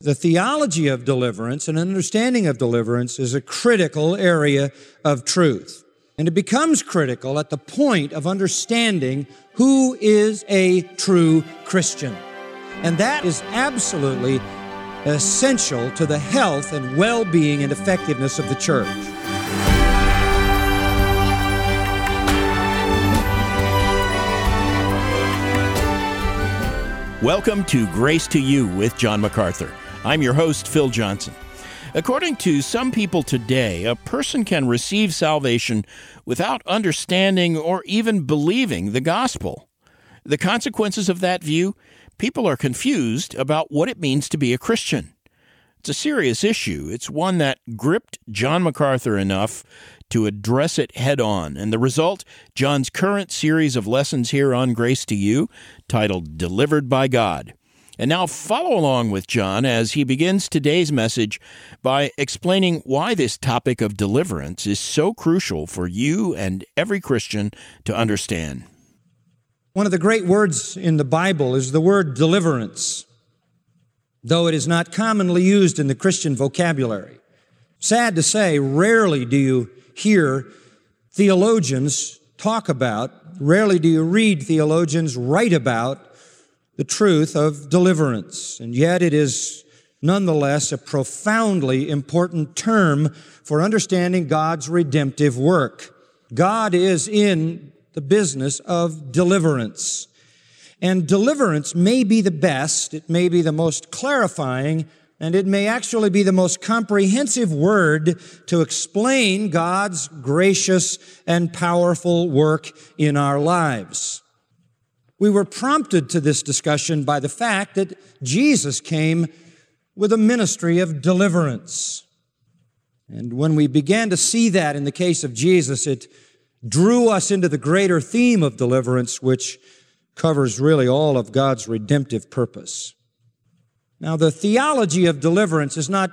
The theology of deliverance and understanding of deliverance is a critical area of truth. And it becomes critical at the point of understanding who is a true Christian. And that is absolutely essential to the health and well being and effectiveness of the church. Welcome to Grace to You with John MacArthur. I'm your host, Phil Johnson. According to some people today, a person can receive salvation without understanding or even believing the gospel. The consequences of that view people are confused about what it means to be a Christian. It's a serious issue. It's one that gripped John MacArthur enough to address it head on. And the result, John's current series of lessons here on Grace to You, titled Delivered by God. And now follow along with John as he begins today's message by explaining why this topic of deliverance is so crucial for you and every Christian to understand. One of the great words in the Bible is the word deliverance, though it is not commonly used in the Christian vocabulary. Sad to say, rarely do you hear theologians talk about, rarely do you read theologians write about the truth of deliverance. And yet it is nonetheless a profoundly important term for understanding God's redemptive work. God is in the business of deliverance. And deliverance may be the best, it may be the most clarifying, and it may actually be the most comprehensive word to explain God's gracious and powerful work in our lives. We were prompted to this discussion by the fact that Jesus came with a ministry of deliverance. And when we began to see that in the case of Jesus, it drew us into the greater theme of deliverance, which covers really all of God's redemptive purpose. Now, the theology of deliverance is not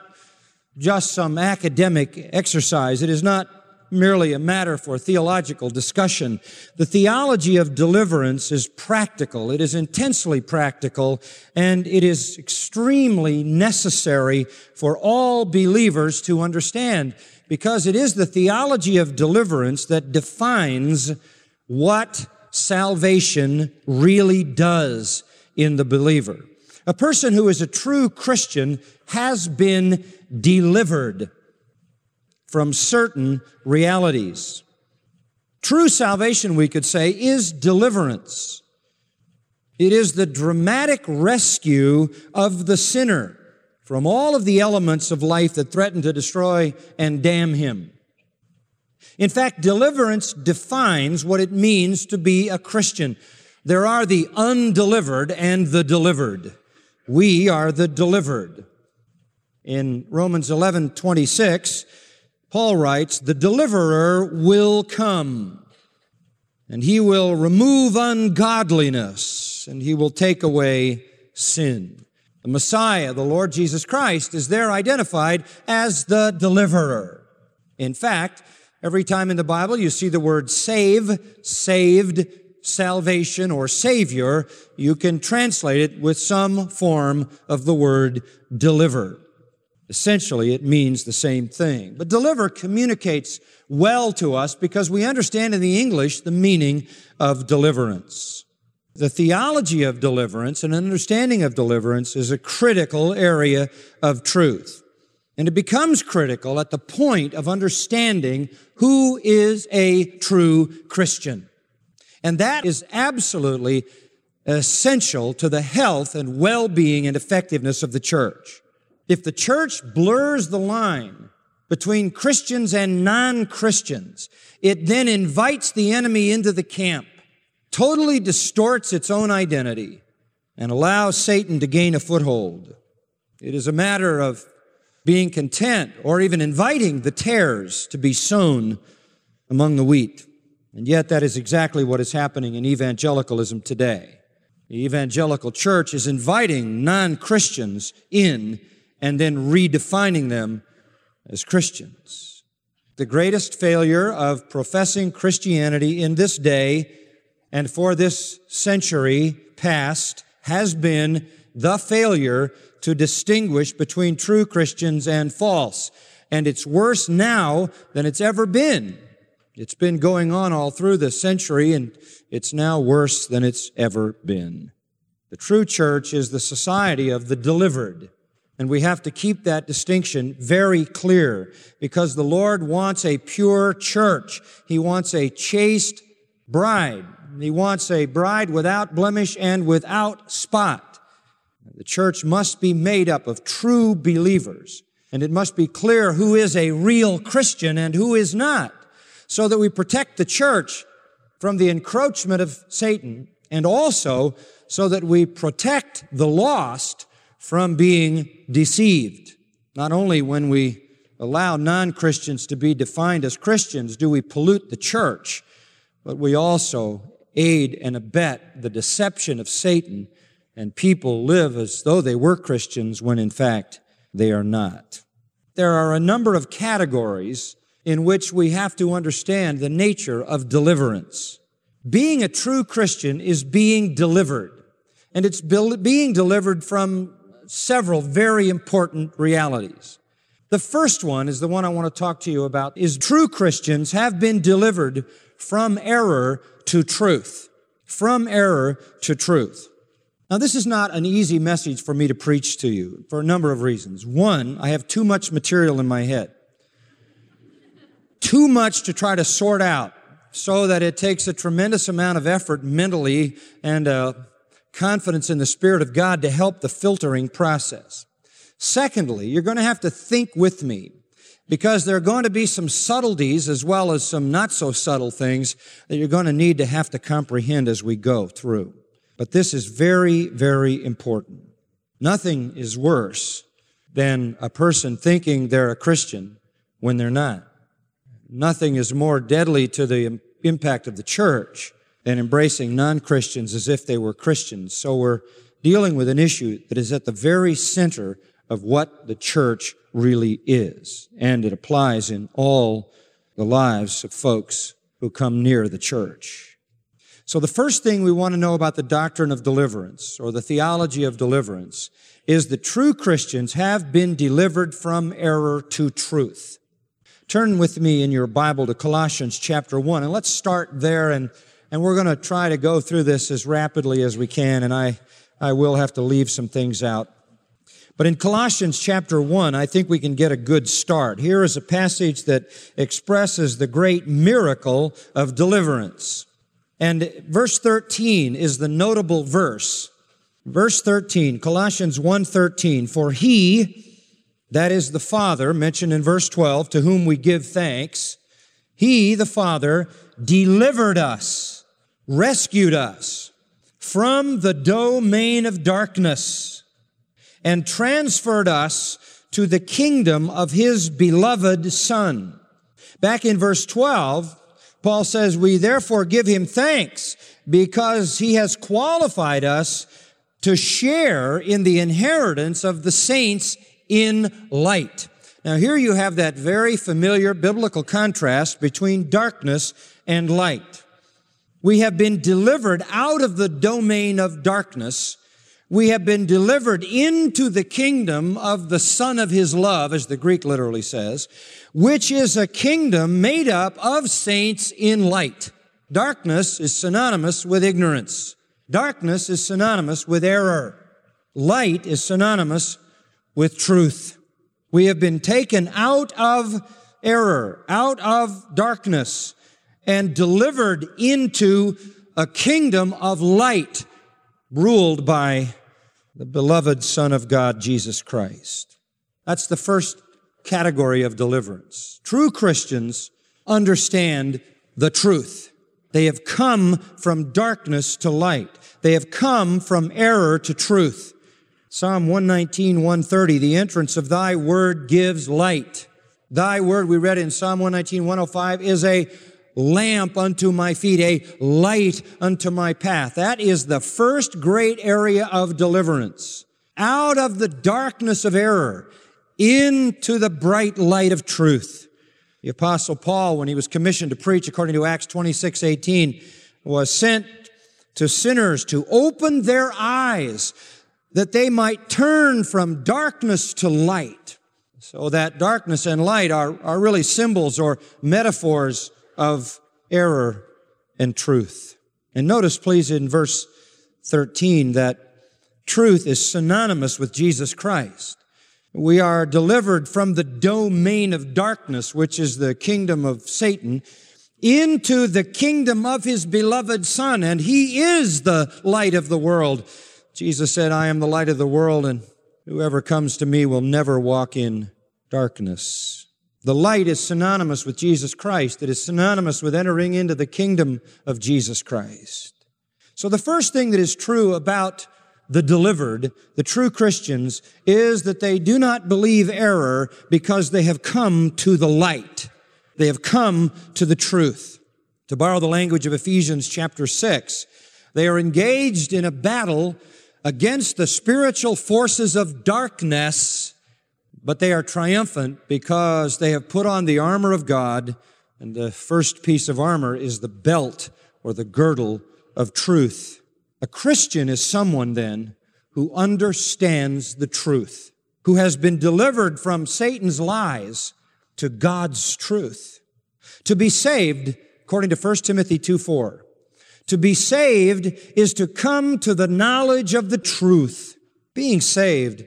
just some academic exercise. It is not merely a matter for theological discussion. The theology of deliverance is practical. It is intensely practical and it is extremely necessary for all believers to understand because it is the theology of deliverance that defines what salvation really does in the believer. A person who is a true Christian has been delivered from certain realities. True salvation, we could say, is deliverance. It is the dramatic rescue of the sinner from all of the elements of life that threaten to destroy and damn him. In fact, deliverance defines what it means to be a Christian. There are the undelivered and the delivered. We are the delivered. In Romans 11, 26, Paul writes, the deliverer will come and he will remove ungodliness and he will take away sin. The Messiah, the Lord Jesus Christ, is there identified as the deliverer. In fact, every time in the Bible you see the word save, saved, salvation, or savior, you can translate it with some form of the word deliver. Essentially, it means the same thing. But deliver communicates well to us because we understand in the English the meaning of deliverance. The theology of deliverance and understanding of deliverance is a critical area of truth. And it becomes critical at the point of understanding who is a true Christian. And that is absolutely essential to the health and well-being and effectiveness of the church. If the church blurs the line between Christians and non-Christians, it then invites the enemy into the camp, totally distorts its own identity, and allows Satan to gain a foothold. It is a matter of being content or even inviting the tares to be sown among the wheat. And yet that is exactly what is happening in evangelicalism today. The evangelical church is inviting non-Christians in and then redefining them as Christians. The greatest failure of professing Christianity in this day and for this century past has been the failure to distinguish between true Christians and false. And it's worse now than it's ever been. It's been going on all through the century and it's now worse than it's ever been. The true church is the society of the delivered. And we have to keep that distinction very clear because the Lord wants a pure church. He wants a chaste bride. He wants a bride without blemish and without spot. The church must be made up of true believers. And it must be clear who is a real Christian and who is not so that we protect the church from the encroachment of Satan and also so that we protect the lost from being deceived. Not only when we allow non-Christians to be defined as Christians do we pollute the church, but we also aid and abet the deception of Satan and people live as though they were Christians when in fact they are not. There are a number of categories in which we have to understand the nature of deliverance. Being a true Christian is being delivered. And it's being delivered from several very important realities. The first one is the one I want to talk to you about is true Christians have been delivered from error to truth. From error to truth. Now, this is not an easy message for me to preach to you for a number of reasons. One, I have too much material in my head too much to try to sort out so that it takes a tremendous amount of effort mentally and uh, confidence in the Spirit of God to help the filtering process. Secondly, you're going to have to think with me because there are going to be some subtleties as well as some not so subtle things that you're going to need to have to comprehend as we go through. But this is very, very important. Nothing is worse than a person thinking they're a Christian when they're not. Nothing is more deadly to the impact of the church than embracing non-Christians as if they were Christians. So we're dealing with an issue that is at the very center of what the church really is. And it applies in all the lives of folks who come near the church. So the first thing we want to know about the doctrine of deliverance or the theology of deliverance is that true Christians have been delivered from error to truth. Turn with me in your Bible to Colossians chapter 1, and let's start there, and, and we're going to try to go through this as rapidly as we can, and I, I will have to leave some things out. But in Colossians chapter 1, I think we can get a good start. Here is a passage that expresses the great miracle of deliverance. And verse 13 is the notable verse. Verse 13, Colossians 1:13, for he that is the Father, mentioned in verse 12, to whom we give thanks. He, the Father, delivered us, rescued us from the domain of darkness and transferred us to the kingdom of His beloved Son. Back in verse 12, Paul says, we therefore give Him thanks because He has qualified us to share in the inheritance of the saints in light. Now here you have that very familiar biblical contrast between darkness and light. We have been delivered out of the domain of darkness. We have been delivered into the kingdom of the Son of His love, as the Greek literally says, which is a kingdom made up of saints in light. Darkness is synonymous with ignorance. Darkness is synonymous with error. Light is synonymous with truth. We have been taken out of error, out of darkness, and delivered into a kingdom of light ruled by the beloved Son of God, Jesus Christ. That's the first category of deliverance. True Christians understand the truth. They have come from darkness to light. They have come from error to truth. Psalm 119, 130, the entrance of thy word gives light. Thy word, we read in Psalm 119, 105, is a lamp unto my feet, a light unto my path. That is the first great area of deliverance. Out of the darkness of error into the bright light of truth. The apostle Paul, when he was commissioned to preach according to Acts 26, 18, was sent to sinners to open their eyes that they might turn from darkness to light. So that darkness and light are, are really symbols or metaphors of error and truth. And notice please in verse 13 that truth is synonymous with Jesus Christ. We are delivered from the domain of darkness, which is the kingdom of Satan, into the kingdom of his beloved son. And he is the light of the world. Jesus said, I am the light of the world and whoever comes to me will never walk in darkness. The light is synonymous with Jesus Christ. It is synonymous with entering into the kingdom of Jesus Christ. So the first thing that is true about the delivered, the true Christians, is that they do not believe error because they have come to the light. They have come to the truth. To borrow the language of Ephesians chapter 6, they are engaged in a battle against the spiritual forces of darkness, but they are triumphant because they have put on the armor of God, and the first piece of armor is the belt or the girdle of truth. A Christian is someone then who understands the truth, who has been delivered from Satan's lies to God's truth. To be saved, according to 1 Timothy 2 4, to be saved is to come to the knowledge of the truth. Being saved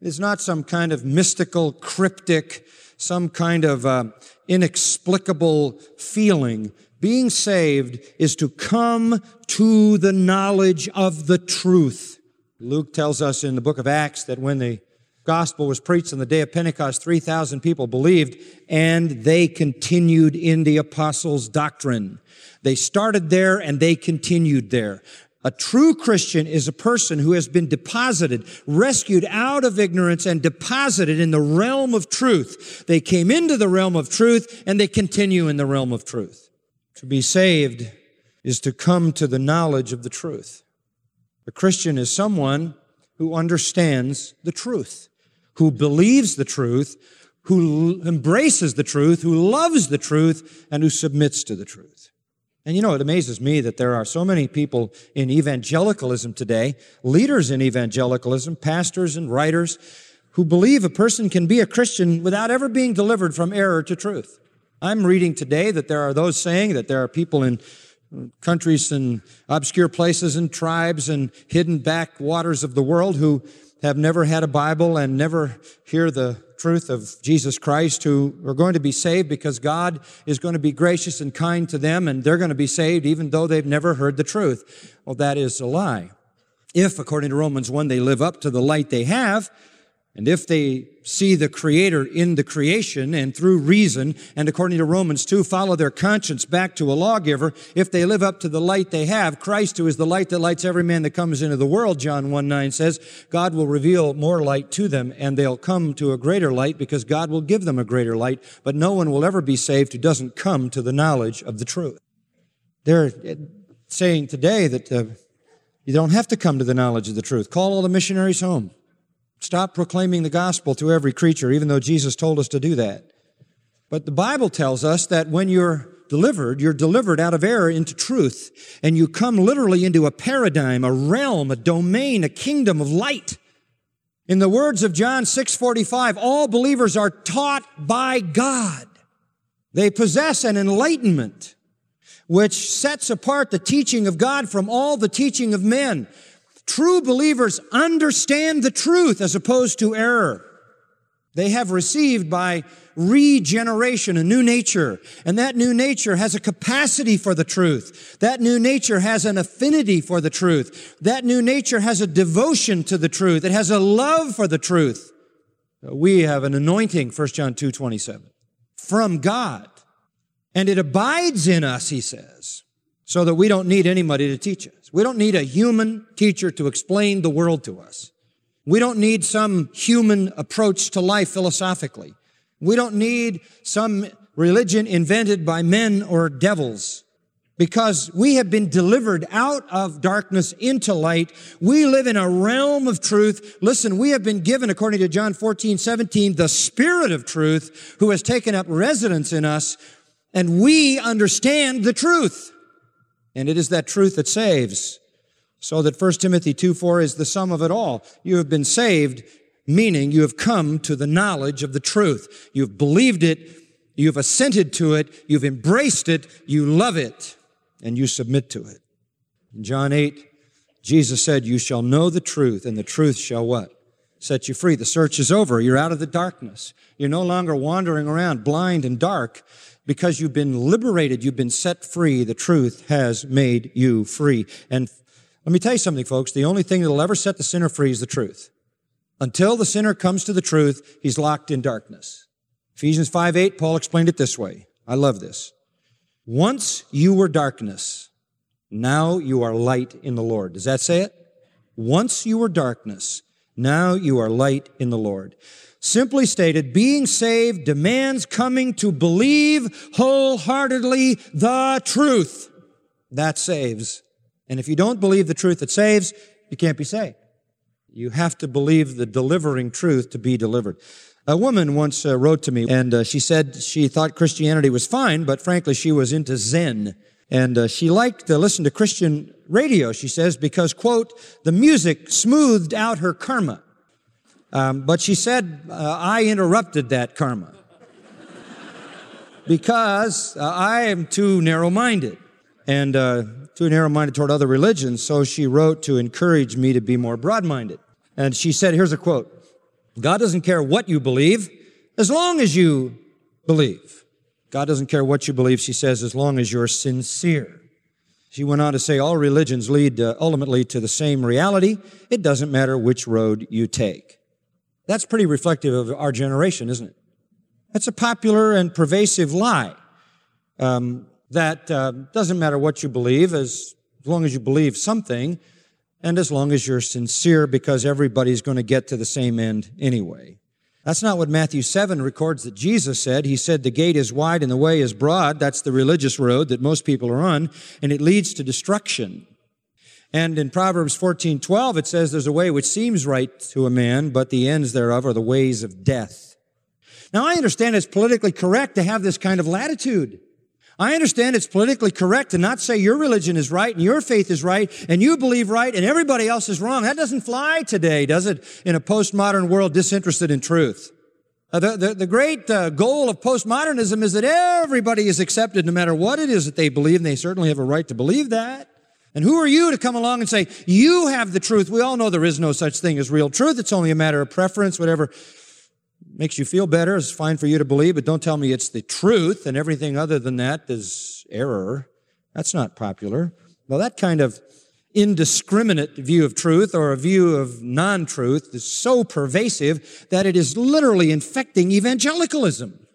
is not some kind of mystical, cryptic, some kind of uh, inexplicable feeling. Being saved is to come to the knowledge of the truth. Luke tells us in the book of Acts that when the gospel was preached on the day of Pentecost, 3,000 people believed and they continued in the apostles' doctrine. They started there and they continued there. A true Christian is a person who has been deposited, rescued out of ignorance and deposited in the realm of truth. They came into the realm of truth and they continue in the realm of truth. To be saved is to come to the knowledge of the truth. A Christian is someone who understands the truth, who believes the truth, who embraces the truth, who loves the truth, and who submits to the truth. And you know, it amazes me that there are so many people in evangelicalism today, leaders in evangelicalism, pastors and writers, who believe a person can be a Christian without ever being delivered from error to truth. I'm reading today that there are those saying that there are people in countries and obscure places and tribes and hidden backwaters of the world who have never had a Bible and never hear the truth of Jesus Christ, who are going to be saved because God is going to be gracious and kind to them and they're going to be saved even though they've never heard the truth. Well, that is a lie. If, according to Romans 1, they live up to the light they have, and if they see the Creator in the creation and through reason, and according to Romans 2, follow their conscience back to a lawgiver, if they live up to the light they have, Christ, who is the light that lights every man that comes into the world, John 1 9 says, God will reveal more light to them, and they'll come to a greater light because God will give them a greater light, but no one will ever be saved who doesn't come to the knowledge of the truth. They're saying today that uh, you don't have to come to the knowledge of the truth. Call all the missionaries home. Stop proclaiming the gospel to every creature, even though Jesus told us to do that. But the Bible tells us that when you're delivered, you're delivered out of error into truth, and you come literally into a paradigm, a realm, a domain, a kingdom of light. In the words of John 6:45, all believers are taught by God. They possess an enlightenment which sets apart the teaching of God from all the teaching of men. True believers understand the truth as opposed to error. They have received by regeneration a new nature, and that new nature has a capacity for the truth. That new nature has an affinity for the truth. That new nature has a devotion to the truth. It has a love for the truth. We have an anointing, 1 John 2 27, from God. And it abides in us, he says, so that we don't need anybody to teach us. We don't need a human teacher to explain the world to us. We don't need some human approach to life philosophically. We don't need some religion invented by men or devils because we have been delivered out of darkness into light. We live in a realm of truth. Listen, we have been given, according to John 14, 17, the spirit of truth who has taken up residence in us and we understand the truth. And it is that truth that saves. So that 1 Timothy 2 4 is the sum of it all. You have been saved, meaning you have come to the knowledge of the truth. You've believed it, you've assented to it, you've embraced it, you love it, and you submit to it. In John 8, Jesus said, You shall know the truth, and the truth shall what? Set you free. The search is over. You're out of the darkness. You're no longer wandering around blind and dark because you've been liberated. You've been set free. The truth has made you free. And let me tell you something, folks. The only thing that'll ever set the sinner free is the truth. Until the sinner comes to the truth, he's locked in darkness. Ephesians 5 8, Paul explained it this way. I love this. Once you were darkness, now you are light in the Lord. Does that say it? Once you were darkness, now you are light in the Lord. Simply stated, being saved demands coming to believe wholeheartedly the truth. That saves. And if you don't believe the truth that saves, you can't be saved. You have to believe the delivering truth to be delivered. A woman once uh, wrote to me and uh, she said she thought Christianity was fine, but frankly, she was into Zen. And uh, she liked to listen to Christian radio, she says, because, quote, the music smoothed out her karma. Um, but she said, uh, I interrupted that karma because uh, I am too narrow minded and uh, too narrow minded toward other religions. So she wrote to encourage me to be more broad minded. And she said, here's a quote God doesn't care what you believe as long as you believe. God doesn't care what you believe, she says, as long as you're sincere. She went on to say, all religions lead uh, ultimately to the same reality. It doesn't matter which road you take. That's pretty reflective of our generation, isn't it? That's a popular and pervasive lie. Um, that uh, doesn't matter what you believe, as, as long as you believe something, and as long as you're sincere, because everybody's going to get to the same end anyway. That's not what Matthew 7 records that Jesus said. He said, the gate is wide and the way is broad. That's the religious road that most people are on, and it leads to destruction. And in Proverbs 14, 12, it says there's a way which seems right to a man, but the ends thereof are the ways of death. Now I understand it's politically correct to have this kind of latitude. I understand it's politically correct to not say your religion is right and your faith is right and you believe right and everybody else is wrong. That doesn't fly today, does it? In a postmodern world disinterested in truth. Uh, the, the, the, great uh, goal of postmodernism is that everybody is accepted no matter what it is that they believe, and they certainly have a right to believe that. And who are you to come along and say, you have the truth? We all know there is no such thing as real truth. It's only a matter of preference, whatever makes you feel better is fine for you to believe, but don't tell me it's the truth and everything other than that is error. That's not popular. Well, that kind of indiscriminate view of truth or a view of non-truth is so pervasive that it is literally infecting evangelicalism.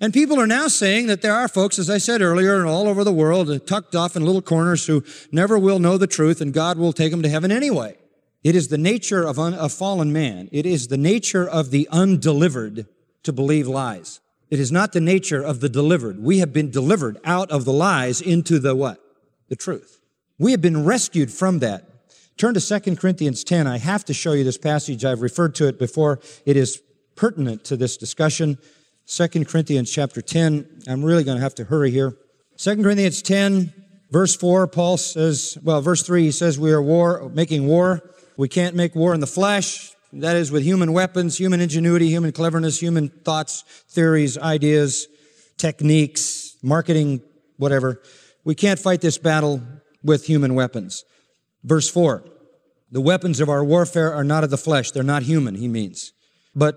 And people are now saying that there are folks, as I said earlier, and all over the world, uh, tucked off in little corners who never will know the truth and God will take them to heaven anyway. It is the nature of a fallen man. It is the nature of the undelivered to believe lies. It is not the nature of the delivered. We have been delivered out of the lies into the what? The truth. We have been rescued from that. Turn to 2 Corinthians 10. I have to show you this passage. I've referred to it before. It is pertinent to this discussion. 2 Corinthians chapter 10. I'm really going to have to hurry here. 2 Corinthians 10, verse 4, Paul says, well, verse 3, he says, we are war, making war we can't make war in the flesh. That is with human weapons, human ingenuity, human cleverness, human thoughts, theories, ideas, techniques, marketing, whatever. We can't fight this battle with human weapons. Verse 4. The weapons of our warfare are not of the flesh. They're not human, he means. But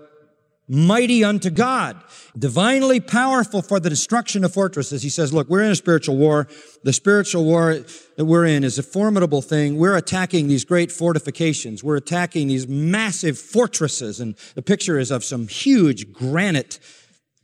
mighty unto God, divinely powerful for the destruction of fortresses. He says, look, we're in a spiritual war. The spiritual war that we're in is a formidable thing. We're attacking these great fortifications. We're attacking these massive fortresses. And the picture is of some huge granite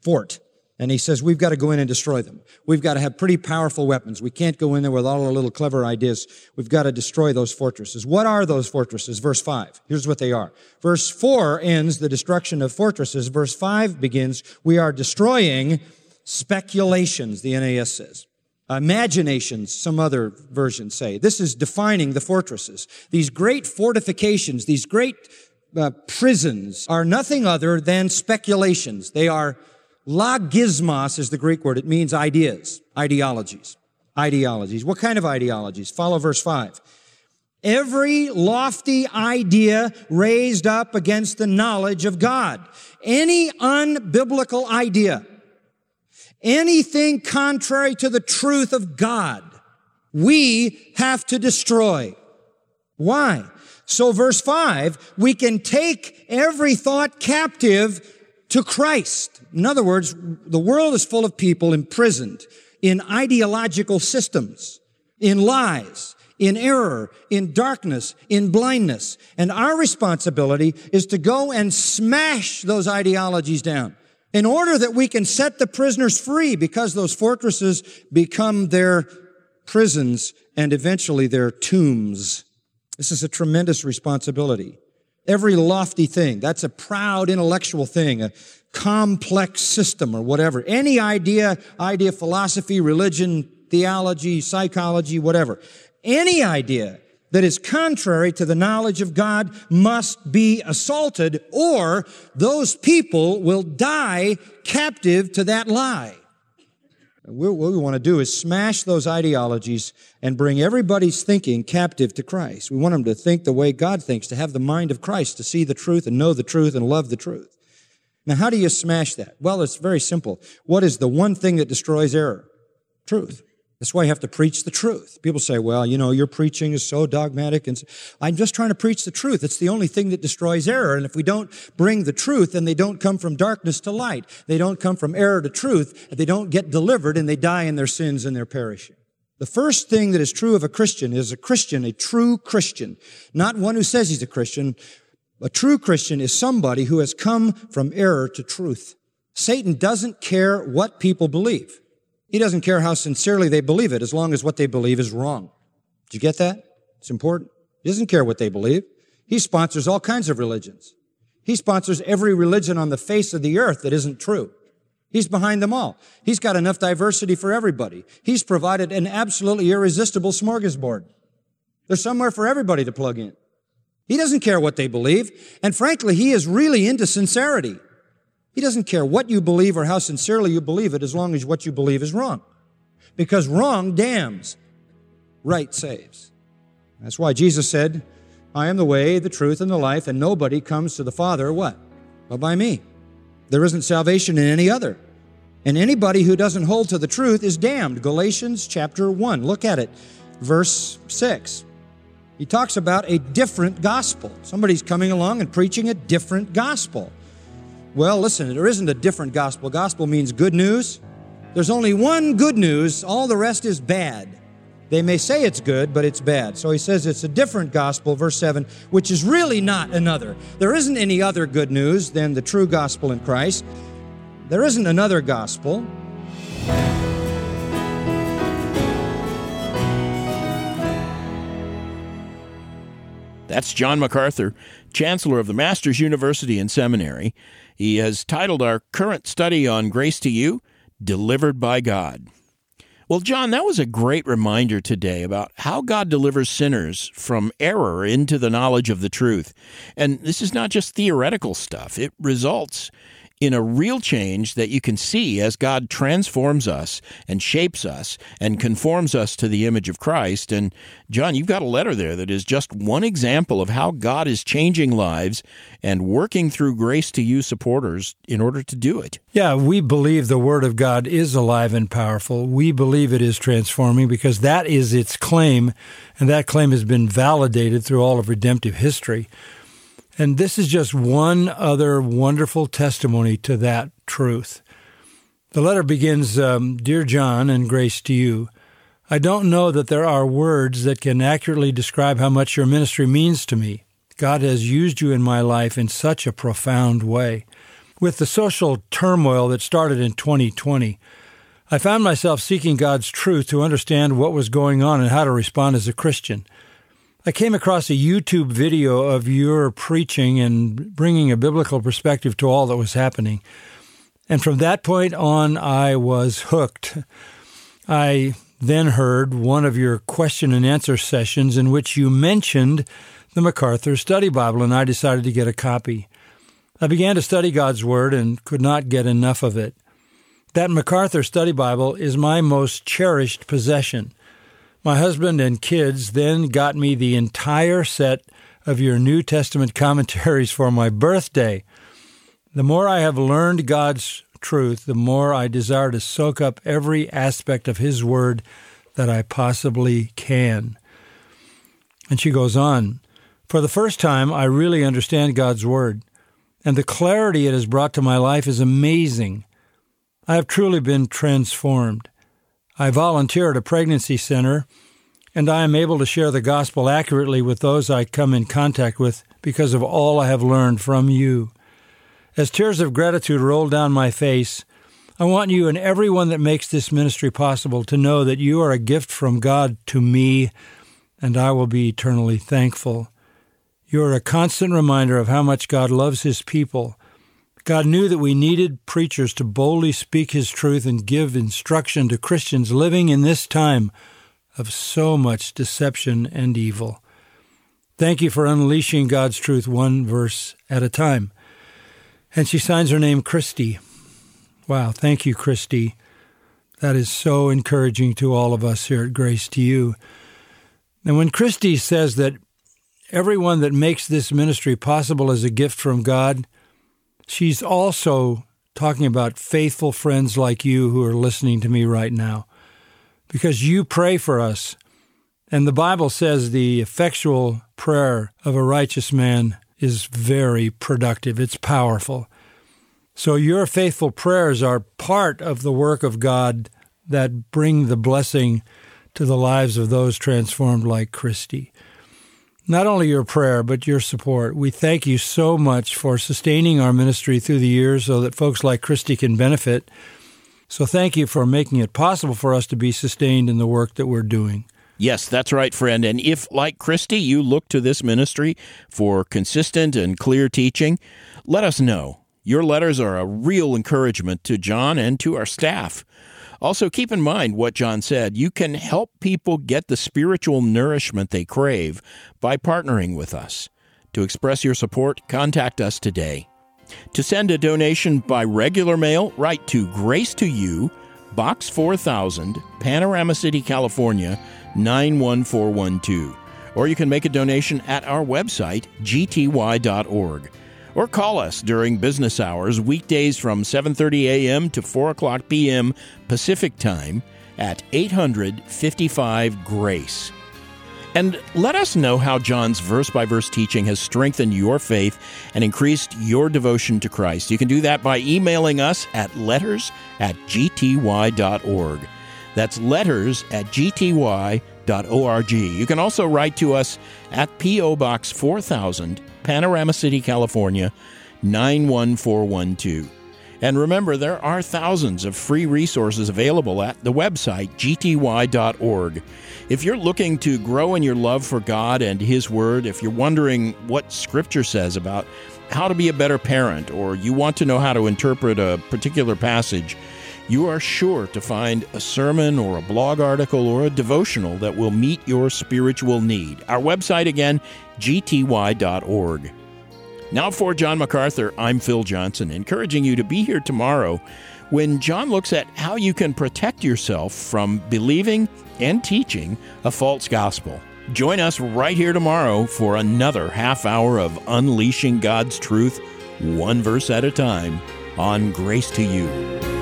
fort. And he says, we've got to go in and destroy them. We've got to have pretty powerful weapons. We can't go in there with all our little clever ideas. We've got to destroy those fortresses. What are those fortresses? Verse 5. Here's what they are. Verse 4 ends the destruction of fortresses. Verse 5 begins, we are destroying speculations, the NAS says. Imaginations, some other versions say. This is defining the fortresses. These great fortifications, these great uh, prisons are nothing other than speculations. They are Logismos is the Greek word. It means ideas, ideologies, ideologies. What kind of ideologies? Follow verse 5. Every lofty idea raised up against the knowledge of God. Any unbiblical idea. Anything contrary to the truth of God. We have to destroy. Why? So verse five, we can take every thought captive to Christ. In other words, the world is full of people imprisoned in ideological systems, in lies, in error, in darkness, in blindness. And our responsibility is to go and smash those ideologies down in order that we can set the prisoners free because those fortresses become their prisons and eventually their tombs. This is a tremendous responsibility. Every lofty thing, that's a proud intellectual thing, a complex system or whatever. Any idea, idea, philosophy, religion, theology, psychology, whatever. Any idea that is contrary to the knowledge of God must be assaulted or those people will die captive to that lie. What we want to do is smash those ideologies and bring everybody's thinking captive to Christ. We want them to think the way God thinks, to have the mind of Christ, to see the truth and know the truth and love the truth. Now, how do you smash that? Well, it's very simple. What is the one thing that destroys error? Truth. That's why you have to preach the truth. People say, well, you know, your preaching is so dogmatic. And I'm just trying to preach the truth. It's the only thing that destroys error. And if we don't bring the truth, then they don't come from darkness to light. They don't come from error to truth. They don't get delivered and they die in their sins and they're perishing. The first thing that is true of a Christian is a Christian, a true Christian, not one who says he's a Christian. A true Christian is somebody who has come from error to truth. Satan doesn't care what people believe. He doesn't care how sincerely they believe it as long as what they believe is wrong. Did you get that? It's important. He doesn't care what they believe. He sponsors all kinds of religions. He sponsors every religion on the face of the earth that isn't true. He's behind them all. He's got enough diversity for everybody. He's provided an absolutely irresistible smorgasbord. There's somewhere for everybody to plug in. He doesn't care what they believe. And frankly, he is really into sincerity. He doesn't care what you believe or how sincerely you believe it as long as what you believe is wrong. Because wrong damns, right saves. That's why Jesus said, I am the way, the truth, and the life, and nobody comes to the Father what? But by me. There isn't salvation in any other. And anybody who doesn't hold to the truth is damned. Galatians chapter 1. Look at it. Verse 6. He talks about a different gospel. Somebody's coming along and preaching a different gospel. Well, listen, there isn't a different gospel. Gospel means good news. There's only one good news, all the rest is bad. They may say it's good, but it's bad. So he says it's a different gospel, verse 7, which is really not another. There isn't any other good news than the true gospel in Christ. There isn't another gospel. That's John MacArthur, Chancellor of the Masters University and Seminary. He has titled our current study on Grace to You, Delivered by God. Well, John, that was a great reminder today about how God delivers sinners from error into the knowledge of the truth. And this is not just theoretical stuff, it results in a real change that you can see as God transforms us and shapes us and conforms us to the image of Christ. And John, you've got a letter there that is just one example of how God is changing lives and working through grace to you supporters in order to do it. Yeah, we believe the Word of God is alive and powerful. We believe it is transforming because that is its claim, and that claim has been validated through all of redemptive history. And this is just one other wonderful testimony to that truth. The letter begins um, Dear John, and grace to you. I don't know that there are words that can accurately describe how much your ministry means to me. God has used you in my life in such a profound way. With the social turmoil that started in 2020, I found myself seeking God's truth to understand what was going on and how to respond as a Christian. I came across a YouTube video of your preaching and bringing a biblical perspective to all that was happening. And from that point on, I was hooked. I then heard one of your question and answer sessions in which you mentioned the MacArthur Study Bible, and I decided to get a copy. I began to study God's Word and could not get enough of it. That MacArthur Study Bible is my most cherished possession. My husband and kids then got me the entire set of your New Testament commentaries for my birthday. The more I have learned God's truth, the more I desire to soak up every aspect of His Word that I possibly can. And she goes on For the first time, I really understand God's Word, and the clarity it has brought to my life is amazing. I have truly been transformed. I volunteer at a pregnancy center, and I am able to share the gospel accurately with those I come in contact with because of all I have learned from you. As tears of gratitude roll down my face, I want you and everyone that makes this ministry possible to know that you are a gift from God to me, and I will be eternally thankful. You are a constant reminder of how much God loves His people God knew that we needed preachers to boldly speak His truth and give instruction to Christians living in this time of so much deception and evil. Thank you for unleashing God's truth one verse at a time. And she signs her name Christy. Wow, thank you, Christy. That is so encouraging to all of us here at Grace to You. And when Christy says that everyone that makes this ministry possible is a gift from God, She's also talking about faithful friends like you who are listening to me right now because you pray for us. And the Bible says the effectual prayer of a righteous man is very productive, it's powerful. So your faithful prayers are part of the work of God that bring the blessing to the lives of those transformed like Christy not only your prayer, but your support. We thank you so much for sustaining our ministry through the years so that folks like Christy can benefit. So thank you for making it possible for us to be sustained in the work that we're doing. Yes, that's right, friend. And if, like Christy, you look to this ministry for consistent and clear teaching, let us know. Your letters are a real encouragement to John and to our staff. Also, keep in mind what John said. You can help people get the spiritual nourishment they crave by partnering with us. To express your support, contact us today. To send a donation by regular mail, write to Grace to You, Box 4000, Panorama City, California 91412. Or you can make a donation at our website, gty.org or call us during business hours weekdays from 7:30 a.m. to 4 o'clock p.m. Pacific Time at 855 Grace. And let us know how John's verse by verse teaching has strengthened your faith and increased your devotion to Christ. You can do that by emailing us at letters at gty.org. That's letters at gty.org. You can also write to us at P.O. Box 4000, Panorama City, California 91412. And remember, there are thousands of free resources available at the website gty.org. If you're looking to grow in your love for God and His Word, if you're wondering what Scripture says about how to be a better parent, or you want to know how to interpret a particular passage, you are sure to find a sermon or a blog article or a devotional that will meet your spiritual need. Our website again, gty.org. Now, for John MacArthur, I'm Phil Johnson, encouraging you to be here tomorrow when John looks at how you can protect yourself from believing and teaching a false gospel. Join us right here tomorrow for another half hour of unleashing God's truth, one verse at a time, on Grace to You.